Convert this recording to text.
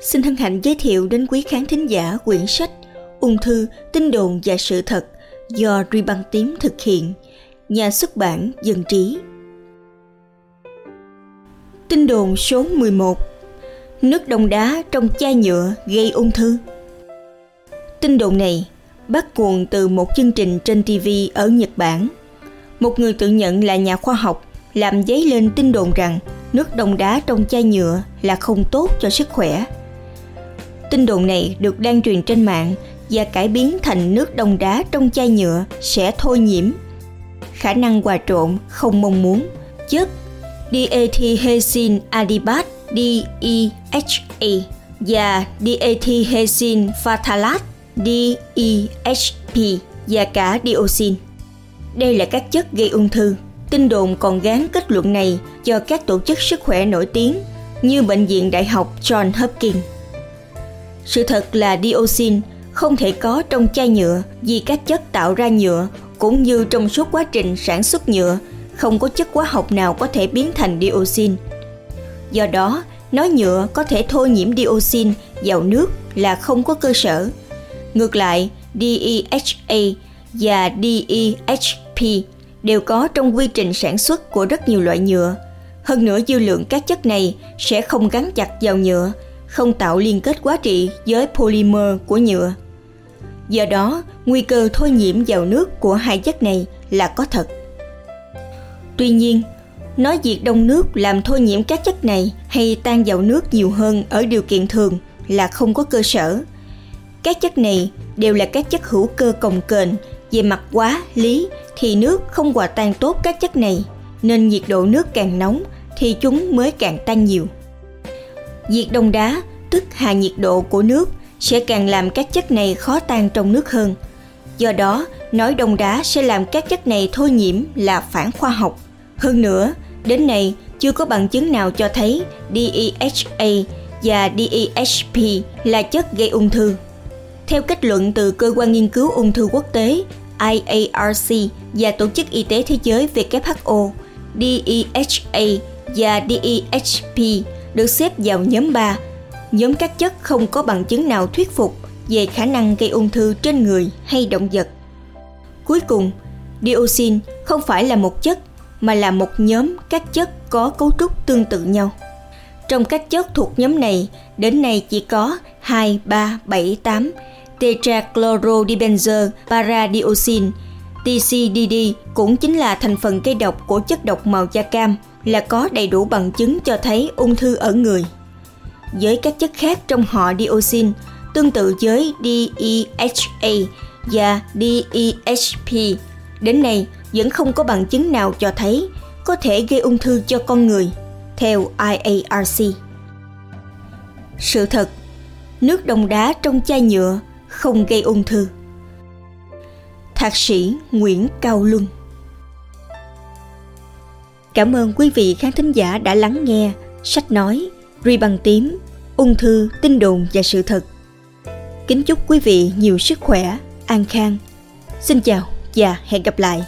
xin hân hạnh giới thiệu đến quý khán thính giả quyển sách Ung thư, tin đồn và sự thật do Ruy Băng Tím thực hiện, nhà xuất bản Dân Trí. Tin đồn số 11 Nước đông đá trong chai nhựa gây ung thư Tin đồn này bắt nguồn từ một chương trình trên TV ở Nhật Bản. Một người tự nhận là nhà khoa học làm dấy lên tin đồn rằng nước đông đá trong chai nhựa là không tốt cho sức khỏe. Tin đồn này được đăng truyền trên mạng và cải biến thành nước đông đá trong chai nhựa sẽ thôi nhiễm. Khả năng hòa trộn không mong muốn chất diethylhexin adipat DEHA và diethylhexin phthalate DEHP và cả dioxin. Đây là các chất gây ung thư. Tin đồn còn gán kết luận này cho các tổ chức sức khỏe nổi tiếng như Bệnh viện Đại học John Hopkins. Sự thật là dioxin không thể có trong chai nhựa vì các chất tạo ra nhựa cũng như trong suốt quá trình sản xuất nhựa không có chất hóa học nào có thể biến thành dioxin. Do đó, nói nhựa có thể thôi nhiễm dioxin vào nước là không có cơ sở. Ngược lại, DEHA và DEHP đều có trong quy trình sản xuất của rất nhiều loại nhựa. Hơn nữa dư lượng các chất này sẽ không gắn chặt vào nhựa, không tạo liên kết quá trị với polymer của nhựa. Do đó, nguy cơ thôi nhiễm vào nước của hai chất này là có thật. Tuy nhiên, nói việc đông nước làm thôi nhiễm các chất này hay tan vào nước nhiều hơn ở điều kiện thường là không có cơ sở. Các chất này đều là các chất hữu cơ cồng kềnh, về mặt quá, lý thì nước không hòa tan tốt các chất này, nên nhiệt độ nước càng nóng thì chúng mới càng tan nhiều. Diệt đông đá, tức hạ nhiệt độ của nước sẽ càng làm các chất này khó tan trong nước hơn. Do đó, nói đông đá sẽ làm các chất này thôi nhiễm là phản khoa học. Hơn nữa, đến nay chưa có bằng chứng nào cho thấy DEHA và DEHP là chất gây ung thư. Theo kết luận từ Cơ quan Nghiên cứu Ung thư Quốc tế IARC và Tổ chức Y tế Thế giới WHO, DEHA và DEHP được xếp vào nhóm 3, nhóm các chất không có bằng chứng nào thuyết phục về khả năng gây ung thư trên người hay động vật. Cuối cùng, dioxin không phải là một chất mà là một nhóm các chất có cấu trúc tương tự nhau. Trong các chất thuộc nhóm này, đến nay chỉ có 2, 3, 7, 8 tetrachlorodibenzer paradioxin TCDD cũng chính là thành phần gây độc của chất độc màu da cam là có đầy đủ bằng chứng cho thấy ung thư ở người. Với các chất khác trong họ dioxin, tương tự với DEHA và DEHP, đến nay vẫn không có bằng chứng nào cho thấy có thể gây ung thư cho con người, theo IARC. Sự thật, nước đông đá trong chai nhựa không gây ung thư. Thạc sĩ Nguyễn Cao Luân Cảm ơn quý vị khán thính giả đã lắng nghe sách nói Ri bằng tím, ung thư, tin đồn và sự thật. Kính chúc quý vị nhiều sức khỏe, an khang. Xin chào và hẹn gặp lại.